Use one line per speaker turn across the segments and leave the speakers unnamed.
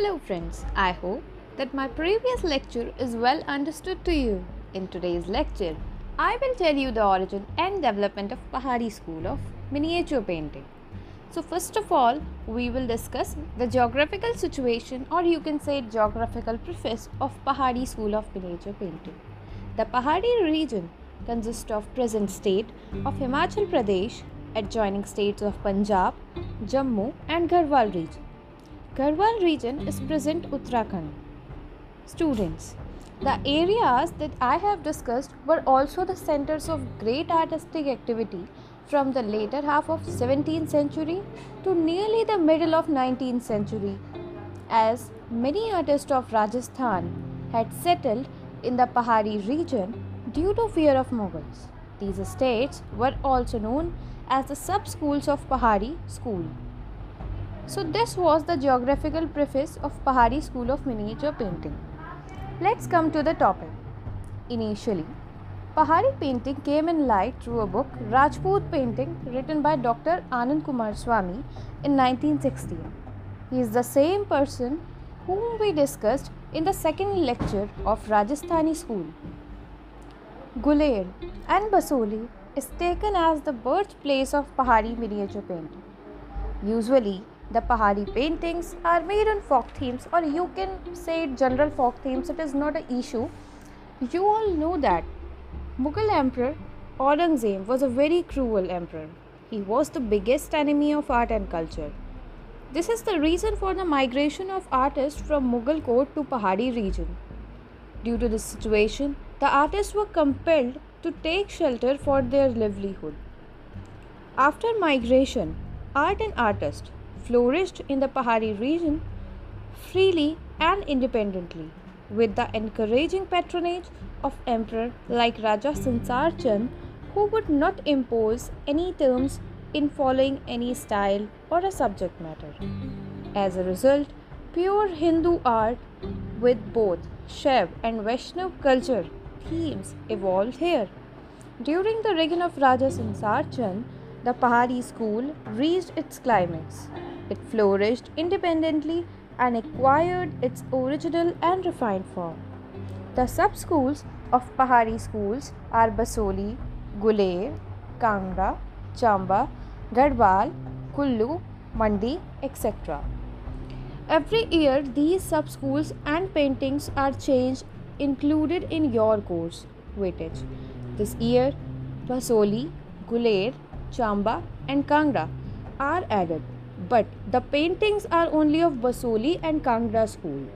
Hello friends, I hope that my previous lecture is well understood to you. In today's lecture, I will tell you the origin and development of Pahari school of miniature painting. So first of all, we will discuss the geographical situation or you can say geographical preface of Pahari school of miniature painting. The Pahari region consists of present state of Himachal Pradesh, adjoining states of Punjab, Jammu and Garhwal region. Garhwal region is mm-hmm. present Uttarakhand. Students, the areas that I have discussed were also the centers of great artistic activity from the later half of 17th century to nearly the middle of 19th century as many artists of Rajasthan had settled in the Pahari region due to fear of Mughals. These estates were also known as the sub schools of Pahari school. So, this was the geographical preface of Pahari School of Miniature Painting. Let's come to the topic. Initially, Pahari painting came in light through a book, Rajput Painting, written by Dr. Anand Coomaraswamy in 1960. He is the same person whom we discussed in the second lecture of Rajasthani school. Guler and Basoli is taken as the birthplace of Pahari miniature painting. Usually, the Pahari paintings are made on folk themes, or you can say general folk themes, it is not an issue. You all know that Mughal Emperor Aurangzeb was a very cruel emperor. He was the biggest enemy of art and culture. This is the reason for the migration of artists from Mughal court to Pahari region. Due to this situation, the artists were compelled to take shelter for their livelihood. After migration, art and artists flourished in the Pahari region freely and independently with the encouraging patronage of emperor like Raja Sansar Chand who would not impose any terms in following any style or a subject matter. As a result, pure Hindu art with both Shaiv and Vaishnav culture themes evolved here. During the reign of Raja Sansar Chand, the Pahari school reached its climax. It flourished independently and acquired its original and refined form. The sub schools of Pahari schools are Basoli, Guler, Kangra, Chamba, Garhwal, Kullu, Mandi, etc. Every year, these sub schools and paintings are changed, included in your course weightage. This year, Basoli, Guler, Chamba, and Kangra are added, but the paintings are only of Basoli and Kangra school.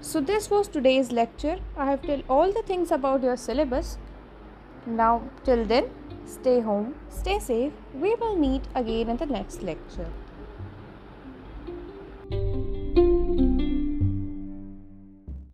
So, this was today's lecture. I have told all the things about your syllabus. Now, till then, stay home, stay safe. We will meet again in the next lecture.